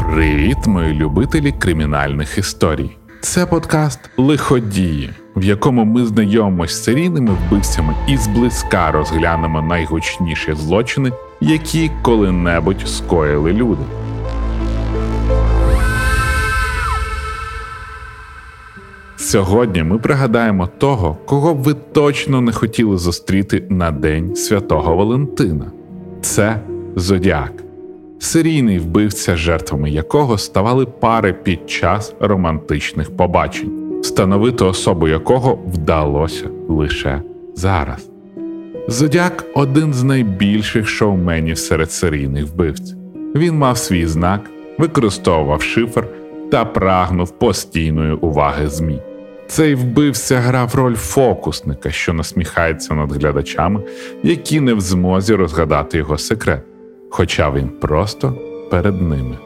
Привіт, мої любителі кримінальних історій. Це подкаст Лиходії, в якому ми знайомимося з серійними вбивцями і зблизька розглянемо найгучніші злочини, які коли-небудь скоїли люди. Сьогодні ми пригадаємо того, кого б ви точно не хотіли зустріти на День Святого Валентина. Це Зодіак, серійний вбивця, жертвами якого ставали пари під час романтичних побачень, встановити особу якого вдалося лише зараз. Зодіак один з найбільших шоуменів серед серійних вбивць. Він мав свій знак, використовував шифр та прагнув постійної уваги ЗМІ. Цей вбивця грав роль фокусника, що насміхається над глядачами, які не в змозі розгадати його секрет, хоча він просто перед ними.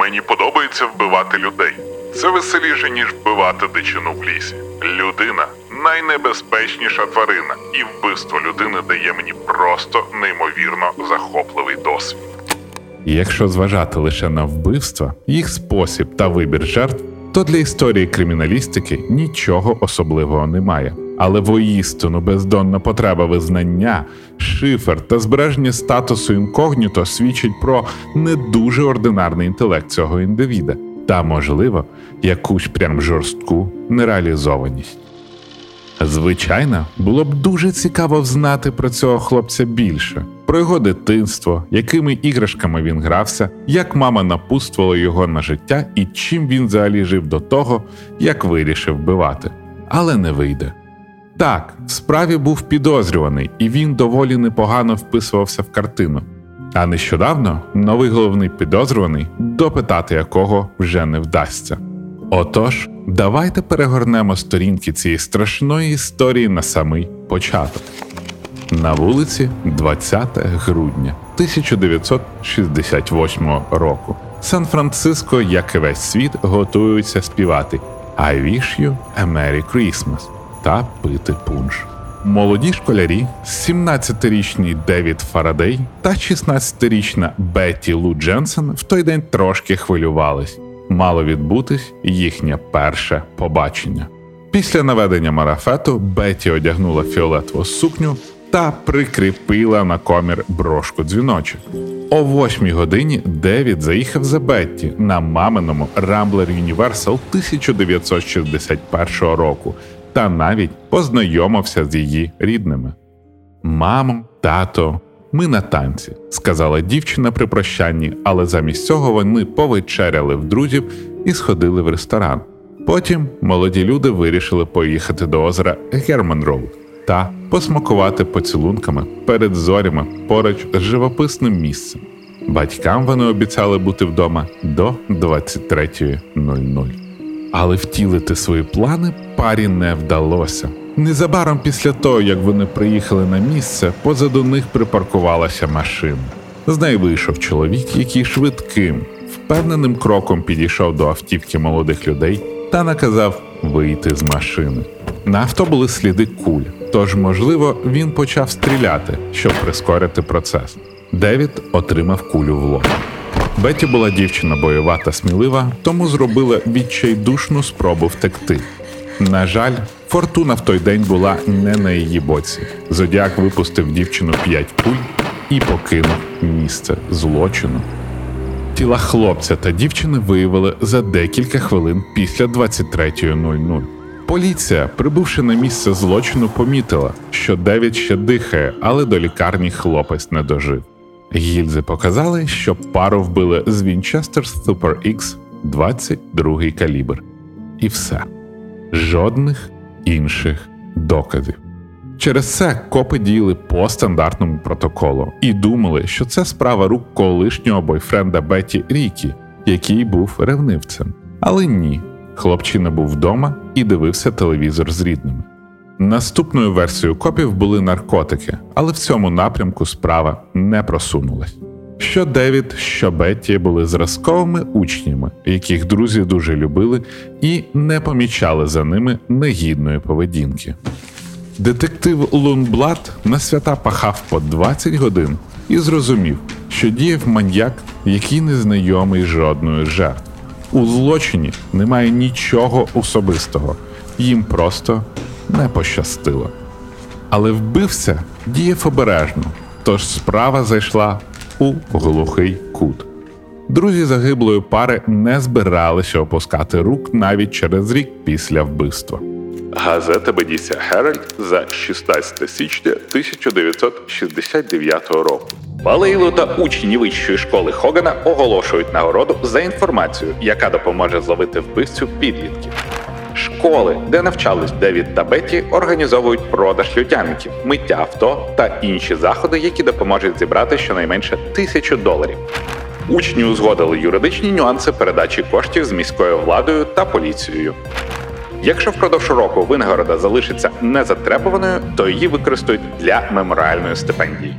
Мені подобається вбивати людей. Це веселіше, ніж вбивати дичину в лісі. Людина найнебезпечніша тварина, і вбивство людини дає мені просто неймовірно захопливий досвід. І якщо зважати лише на вбивства, їх спосіб та вибір жертв, то для історії криміналістики нічого особливого немає. Але воістину бездонна потреба визнання, шифр та збереження статусу інкогніто свідчить про не дуже ординарний інтелект цього індивіда та, можливо, якусь прям жорстку нереалізованість. Звичайно, було б дуже цікаво взнати про цього хлопця більше, про його дитинство, якими іграшками він грався, як мама напутствувала його на життя і чим він взагалі жив до того, як вирішив вбивати. Але не вийде. Так, в справі був підозрюваний, і він доволі непогано вписувався в картину. А нещодавно новий головний підозрюваний, допитати якого вже не вдасться. Отож, давайте перегорнемо сторінки цієї страшної історії на самий початок. На вулиці 20 грудня 1968 року. Сан-Франциско, як і весь світ, готуються співати «I wish you a Merry Christmas» та пити пунш. Молоді школярі, 17-річний Девід Фарадей та 16-річна Бетті Лу Дженсен в той день трошки хвилювались. Мало відбутись їхнє перше побачення. Після наведення марафету Бетті одягнула фіолетову сукню та прикріпила на комір брошку дзвіночок. О восьмій годині Девід заїхав за Бетті на маминому Rambler Universal 1961 року та навіть познайомився з її рідними. Мамо, тато, ми на танці, сказала дівчина при прощанні, але замість цього вони повечеряли в друзів і сходили в ресторан. Потім молоді люди вирішили поїхати до озера Герман Роуд та посмакувати поцілунками перед зорями поруч з живописним місцем. Батькам вони обіцяли бути вдома до 23.00. Але втілити свої плани парі не вдалося. Незабаром після того, як вони приїхали на місце, позаду них припаркувалася машина. З неї вийшов чоловік, який швидким, впевненим кроком підійшов до автівки молодих людей та наказав вийти з машини. На авто були сліди куль, тож, можливо, він почав стріляти, щоб прискорити процес. Девід отримав кулю в лоб. Беті була дівчина бойова та смілива, тому зробила відчайдушну спробу втекти. На жаль, фортуна в той день була не на її боці. Зодіак випустив дівчину п'ять куль і покинув місце злочину. Тіла хлопця та дівчини виявили за декілька хвилин після 23.00. Поліція, прибувши на місце злочину, помітила, що Девід ще дихає, але до лікарні хлопець не дожив. Гільзи показали, що пару вбили з Winchester Super X 22 калібр. І все. Жодних інших доказів. Через це копи діяли по стандартному протоколу і думали, що це справа рук колишнього бойфренда Беті Рікі, який був ревнивцем. Але ні, хлопчина був вдома і дивився телевізор з рідними. Наступною версією копів були наркотики, але в цьому напрямку справа не просунулась. Що Девід, що Бетті були зразковими учнями, яких друзі дуже любили і не помічали за ними негідної поведінки. Детектив Лунблат на свята пахав по 20 годин і зрозумів, що діяв маньяк, який не знайомий жодною жертв. У злочині немає нічого особистого, їм просто не пощастило. Але вбивця діяв обережно, тож справа зайшла у глухий кут. Друзі загиблої пари не збиралися опускати рук навіть через рік після вбивства. Газета Бедіся Геральд за 16 січня 1969 року. Балейло та учні вищої школи Хогана оголошують нагороду за інформацію, яка допоможе зловити вбивцю підлітків. Школи, де навчались Девід та Бетті, організовують продаж людяників, миття авто та інші заходи, які допоможуть зібрати щонайменше тисячу доларів. Учні узгодили юридичні нюанси передачі коштів з міською владою та поліцією. Якщо впродовж року винагорода залишиться незатребуваною, то її використають для меморіальної стипендії.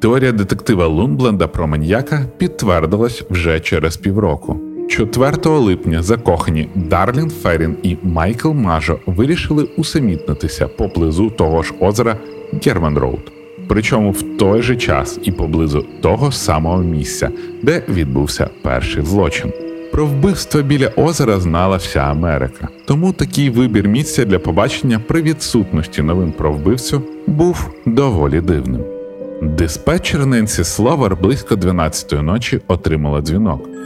Теорія детектива Лунбленда про маньяка підтвердилась вже через півроку. 4 липня закохані Дарлін Феррін і Майкл Мажо вирішили усамітнитися поблизу того ж озера Герман Роуд. Причому в той же час і поблизу того самого місця, де відбувся перший злочин. Про вбивство біля озера знала вся Америка. Тому такий вибір місця для побачення при відсутності новин про вбивцю був доволі дивним. Диспетчер Ненсі Словер близько 12-ї ночі отримала дзвінок.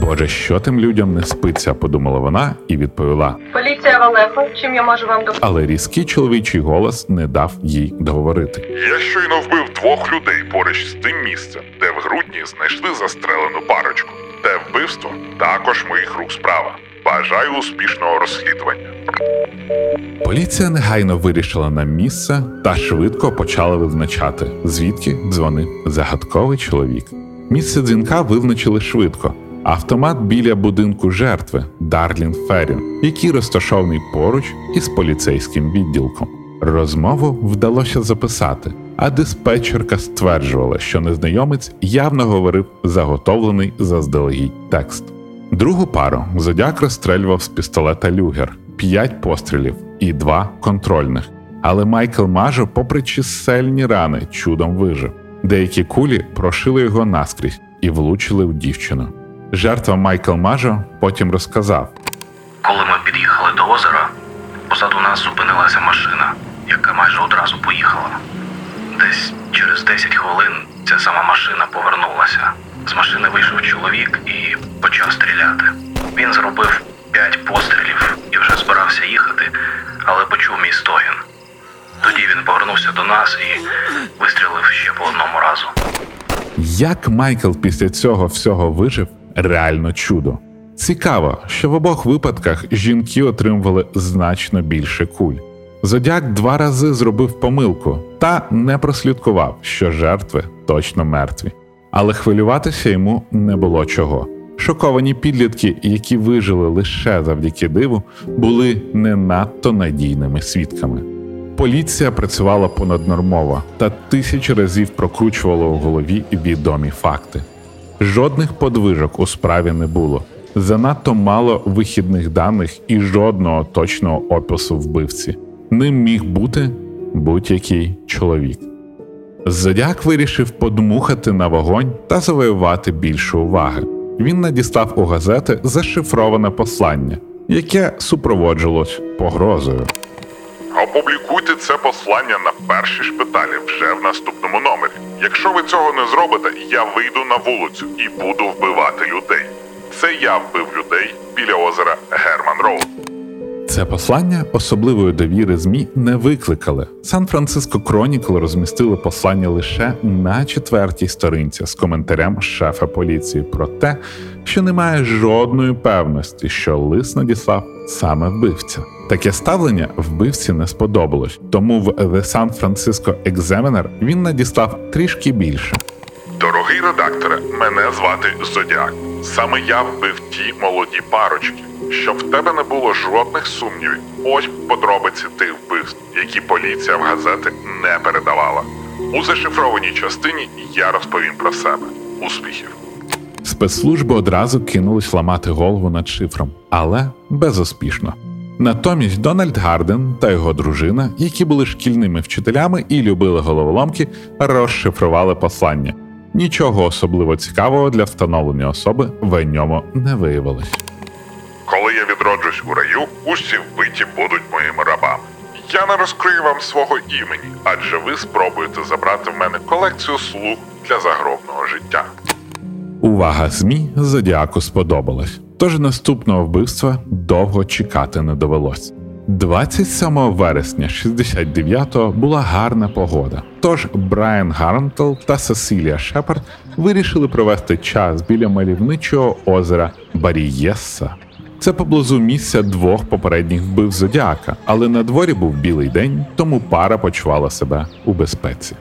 Боже, що тим людям не спиться, подумала вона і відповіла. Поліція Валехо, чим я можу вам допомогти? Але різкий чоловічий голос не дав їй договорити. Я щойно вбив двох людей поруч з тим місцем, де в грудні знайшли застрелену парочку. Те вбивство також моїх рук справа. Бажаю успішного розслідування. Поліція негайно вирішила на місце та швидко почала визначати, звідки дзвонив загадковий чоловік. Місце дзвінка визначили швидко. Автомат біля будинку жертви Дарлін Феррін, який розташований поруч із поліцейським відділком. Розмову вдалося записати, а диспетчерка стверджувала, що незнайомець явно говорив заготовлений заздалегідь текст. Другу пару зодяк розстрелював з пістолета Люгер, п'ять пострілів і два контрольних. Але Майкл Мажо, попри чисельні рани, чудом вижив. Деякі кулі прошили його наскрізь і влучили в дівчину. Жертва Майкл Мажо потім розказав: Коли ми під'їхали до озера, позаду нас зупинилася машина, яка майже одразу поїхала. Десь через 10 хвилин ця сама машина повернулася. З машини вийшов чоловік і почав стріляти. Він зробив 5 пострілів і вже збирався їхати, але почув мій стогін. Тоді він повернувся до нас і вистрілив ще по одному разу. як Майкл після цього всього вижив, реально чудо. Цікаво, що в обох випадках жінки отримували значно більше куль. Зодяк два рази зробив помилку та не прослідкував, що жертви точно мертві. Але хвилюватися йому не було чого. Шоковані підлітки, які вижили лише завдяки диву, були не надто надійними свідками. Поліція працювала понаднормово та тисячі разів прокручувала у голові відомі факти. Жодних подвижок у справі не було. Занадто мало вихідних даних і жодного точного опису вбивці. Ним міг бути будь-який чоловік. Зодяк вирішив подмухати на вогонь та завоювати більше уваги. Він надіслав у газети зашифроване послання, яке супроводжувалось погрозою. Опублікуйте це послання на першій шпальті вже в наступному номері. Якщо ви цього не зробите, я вийду на вулицю і буду вбивати людей. Це я вбив людей біля озера Герман Роуд. Це послання особливої довіри ЗМІ не викликали. Сан-Франциско Кронікл розмістили послання лише на четвертій сторінці з коментарем шефа поліції про те, що немає жодної певності, що лист надіслав саме вбивця. Таке ставлення вбивці не сподобалось, тому в The San Francisco Examiner він надіслав трішки більше. Дорогий редакторе, мене звати Зодіак. Саме я вбив ті молоді парочки. Щоб в тебе не було жодних сумнівів. Ось подробиці тих вбивств, які поліція в газети не передавала. У зашифрованій частині я розповім про себе. Успіхів! Спецслужби одразу кинулись ламати голову над шифром, але безуспішно. Натомість Дональд Гарден та його дружина, які були шкільними вчителями і любили головоломки, розшифрували послання. Нічого особливо цікавого для встановлення особи в ньому не виявилось. Коли я відроджусь у раю, усі вбиті будуть моїми рабами. Я не розкрию вам свого імені, адже ви спробуєте забрати в мене колекцію слуг для загробного життя. Увага ЗМІ Зодіаку сподобалась, тож наступного вбивства довго чекати не довелось. 27 вересня 69-го була гарна погода. Тож Брайан Гарнтл та Сесилія Шепард вирішили провести час біля мальовничого озера Барієсса. Це поблизу місця двох попередніх вбив Зодіака, але на дворі був білий день, тому пара почувала себе у безпеці.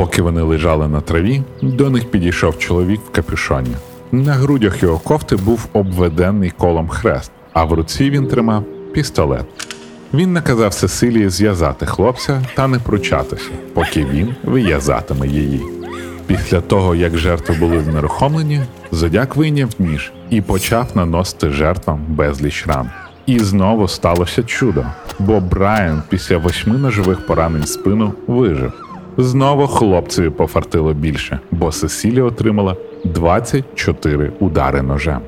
Поки вони лежали на траві, до них підійшов чоловік в капюшоні. На грудях його кофти був обведений колом хрест, а в руці він тримав пістолет. Він наказав Сесилії зв'язати хлопця та не пручатися, поки він виязатиме її. Після того, як жертви були знерухомлені, зодяк вийняв ніж і почав наносити жертвам безліч ран. І знову сталося чудо, бо Брайан після восьми ножових поранень спину вижив. Знову хлопцеві пофартило більше, бо Сесілія отримала 24 удари ножем.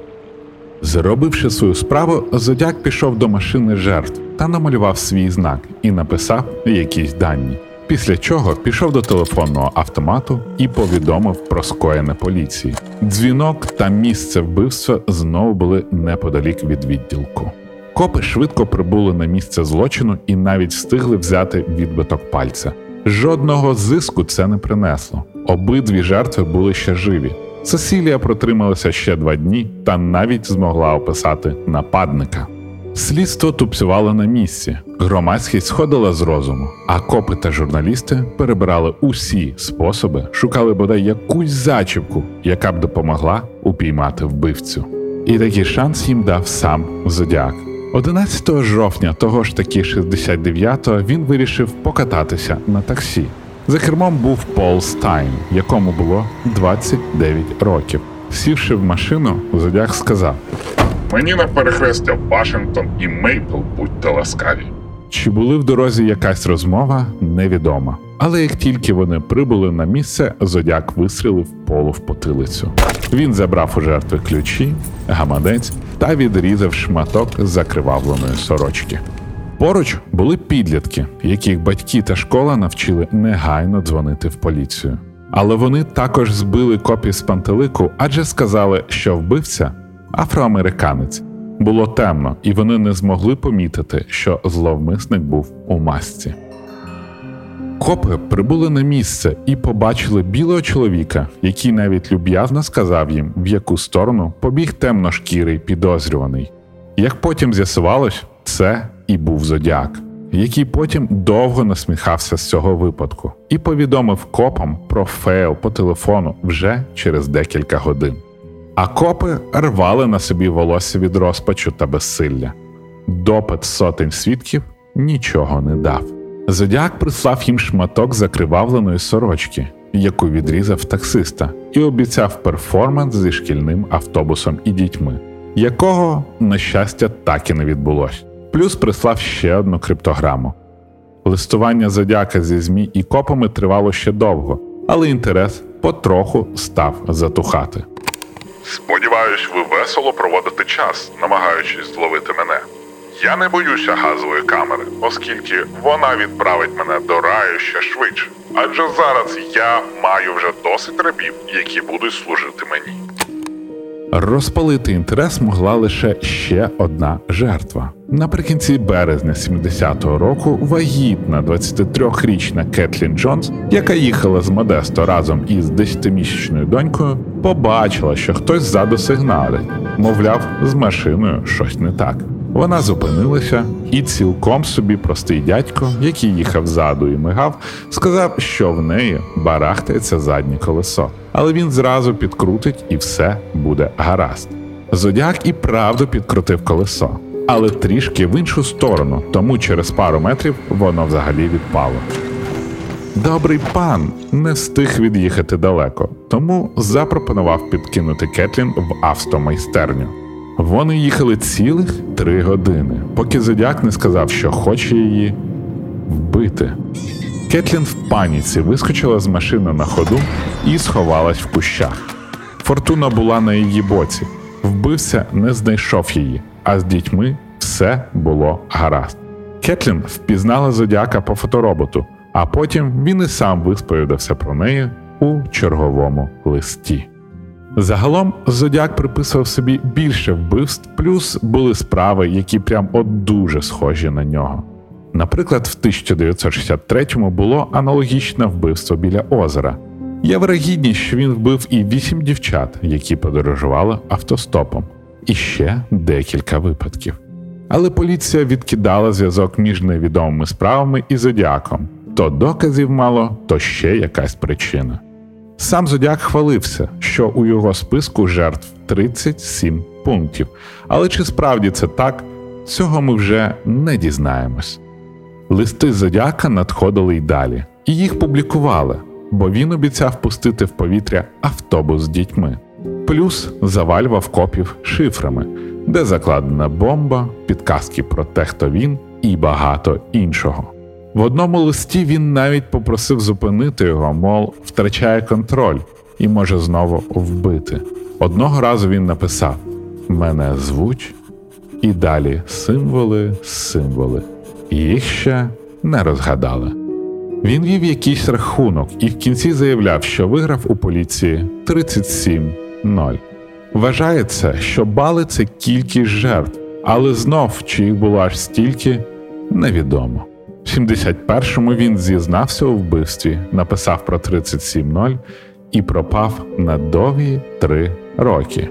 Зробивши свою справу, зодяк пішов до машини жертв та намалював свій знак і написав якісь дані. Після чого пішов до телефонного автомату і повідомив про скоєне поліції. Дзвінок та місце вбивства знову були неподалік від відділку. Копи швидко прибули на місце злочину і навіть встигли взяти відбиток пальця. Жодного зиску це не принесло. Обидві жертви були ще живі. Сесілія протрималася ще два дні та навіть змогла описати нападника. Слідство тупцювало на місці, громадськість сходила з розуму, а копи та журналісти перебирали усі способи, шукали бодай якусь зачіпку, яка б допомогла упіймати вбивцю. І такий шанс їм дав сам Зодіак. 11 жовтня того ж таки 69-го він вирішив покататися на таксі. За кермом був Пол Стайн, якому було 29 років. Сівши в машину, зодяг сказав: Мені на перехрестя Вашингтон і Мейпл будьте ласкаві. Чи були в дорозі якась розмова, невідомо. Але як тільки вони прибули на місце, зодяк вистрілив полу в потилицю. Він забрав у жертви ключі, гаманець та відрізав шматок закривавленої сорочки. Поруч були підлітки, яких батьки та школа навчили негайно дзвонити в поліцію. Але вони також збили копі з пантелику, адже сказали, що вбивця афроамериканець. Було темно, і вони не змогли помітити, що зловмисник був у масці. Копи прибули на місце і побачили білого чоловіка, який навіть люб'язно сказав їм, в яку сторону побіг темношкірий підозрюваний. Як потім з'ясувалось, це і був зодіак, який потім довго насміхався з цього випадку і повідомив копам про фейл по телефону вже через декілька годин. А копи рвали на собі волосся від розпачу та безсилля. Допит сотень свідків нічого не дав. Зодіак прислав їм шматок закривавленої сорочки, яку відрізав таксиста, і обіцяв перформанс зі шкільним автобусом і дітьми, якого, на щастя, так і не відбулось. Плюс прислав ще одну криптограму. Листування зодяка зі ЗМІ і копами тривало ще довго, але інтерес потроху став затухати. Сподіваюсь, ви весело проводите час, намагаючись зловити мене. Я не боюся газової камери, оскільки вона відправить мене до раю ще швидше. Адже зараз я маю вже досить рабів, які будуть служити мені. Розпалити інтерес могла лише ще одна жертва. Наприкінці березня 70-го року вагітна 23-річна Кетлін Джонс, яка їхала з Модесто разом із 10-місячною донькою, побачила, що хтось ззаду сигналить, мовляв, з машиною щось не так. Вона зупинилася, і цілком собі простий дядько, який їхав ззаду і мигав, сказав, що в неї барахтається заднє колесо, але він зразу підкрутить і все буде гаразд. Зодяк і правду підкрутив колесо, але трішки в іншу сторону, тому через пару метрів воно взагалі відпало. Добрий пан не встиг від'їхати далеко, тому запропонував підкинути Кетлін в автомайстерню. Вони їхали цілих три години, поки зодяк не сказав, що хоче її вбити. Кетлін в паніці вискочила з машини на ходу і сховалась в кущах. Фортуна була на її боці. Вбивця не знайшов її, а з дітьми все було гаразд. Кетлін впізнала зодіака по фотороботу, а потім він і сам висповідався про неї у черговому листі. Загалом Зодіак приписував собі більше вбивств, плюс були справи, які прям от дуже схожі на нього. Наприклад, в 1963-му було аналогічне вбивство біля озера. Є вирогідність, що він вбив і вісім дівчат, які подорожували автостопом, і ще декілька випадків. Але поліція відкидала зв'язок між невідомими справами і зодіаком то доказів мало, то ще якась причина. Сам Зодіак хвалився, що у його списку жертв 37 пунктів. Але чи справді це так, цього ми вже не дізнаємось. Листи Зодіака надходили й далі, і їх публікували, бо він обіцяв пустити в повітря автобус з дітьми, плюс завалював копів шифрами, де закладена бомба, підказки про те, хто він, і багато іншого. В одному листі він навіть попросив зупинити його, мов втрачає контроль і може знову вбити. Одного разу він написав: Мене звуть, і далі символи, символи. Їх ще не розгадали. Він вів якийсь рахунок і в кінці заявляв, що виграв у поліції 37-0. Вважається, що бали це кількість жертв, але знов чи їх було аж стільки, невідомо. В 71-му він зізнався у вбивстві, написав про 37-0 і пропав на довгі три роки.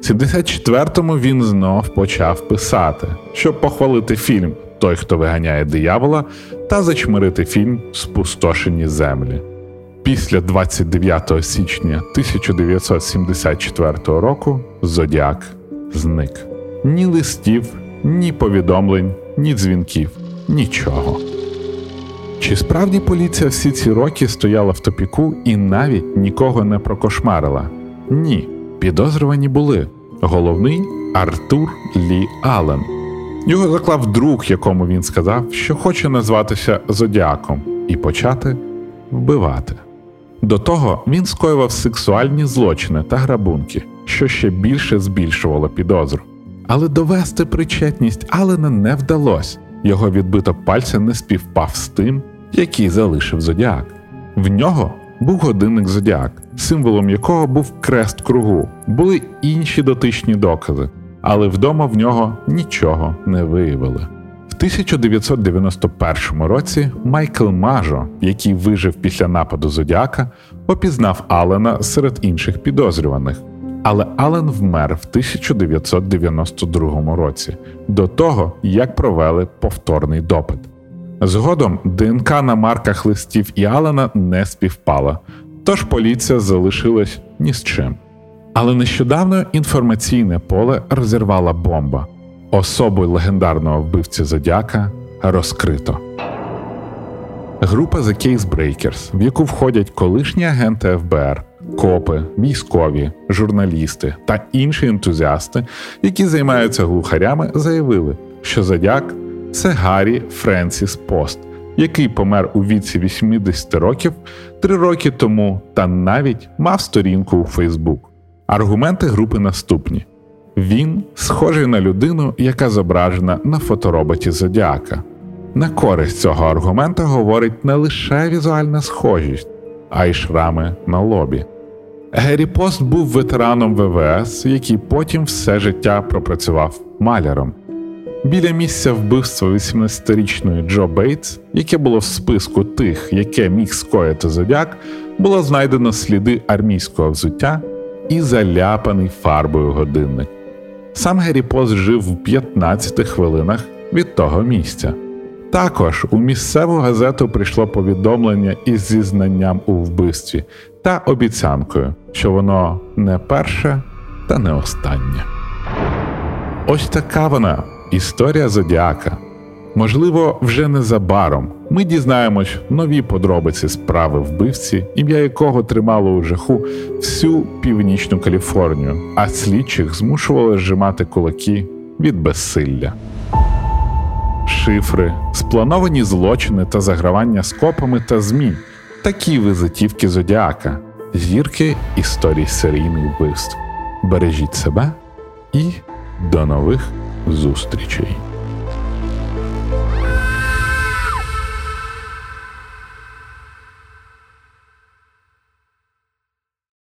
В 74-му він знов почав писати, щоб похвалити фільм Той, хто виганяє диявола, та зачмирити фільм Спустошені землі. Після 29 січня 1974 року Зодіак зник. Ні листів, ні повідомлень, ні дзвінків, нічого. Чи справді поліція всі ці роки стояла в топіку і навіть нікого не прокошмарила? Ні, підозрювані були. Головний Артур Лі Аллен. Його заклав друг, якому він сказав, що хоче назватися Зодіаком, і почати вбивати. До того він скоював сексуальні злочини та грабунки, що ще більше збільшувало підозру. Але довести причетність Алена не вдалося. Його відбиток пальця не співпав з тим, який залишив зодіак. В нього був годинник зодіак, символом якого був крест кругу, були інші дотичні докази, але вдома в нього нічого не виявили. В 1991 році Майкл Мажо, який вижив після нападу Зодіака, опізнав Алена серед інших підозрюваних. Але Ален вмер в 1992 році, до того як провели повторний допит. Згодом ДНК на марках листів і Алена не співпала, тож поліція залишилась ні з чим. Але нещодавно інформаційне поле розірвала бомба. Особу легендарного вбивці Зодіака розкрито. Група The Case Breakers, в яку входять колишні агенти ФБР, копи, військові, журналісти та інші ентузіасти, які займаються глухарями, заявили, що Зодіак це Гаррі Френсіс Пост, який помер у віці 80 років три роки тому та навіть мав сторінку у Фейсбук. Аргументи групи наступні: він схожий на людину, яка зображена на фотороботі Зодіака. На користь цього аргумента говорить не лише візуальна схожість, а й шрами на лобі. Геррі Пост був ветераном ВВС, який потім все життя пропрацював маляром. Біля місця вбивства 18-річної Джо Бейтс, яке було в списку тих, яке міг скоїти зодяк, було знайдено сліди армійського взуття і заляпаний фарбою годинник. Сам Геріпос жив в 15 хвилинах від того місця. Також у місцеву газету прийшло повідомлення із зізнанням у вбивстві та обіцянкою, що воно не перше та не останнє. Ось така вона історія Зодіака. Можливо, вже незабаром ми дізнаємось нові подробиці справи вбивці, ім'я якого тримало у жаху всю північну Каліфорнію, а слідчих змушували зжимати кулаки від безсилля. шифри, сплановані злочини та загравання з копами та ЗМІ. Такі визитівки Зодіака, зірки історій серійних вбивств. Бережіть себе і до нових зустрічей!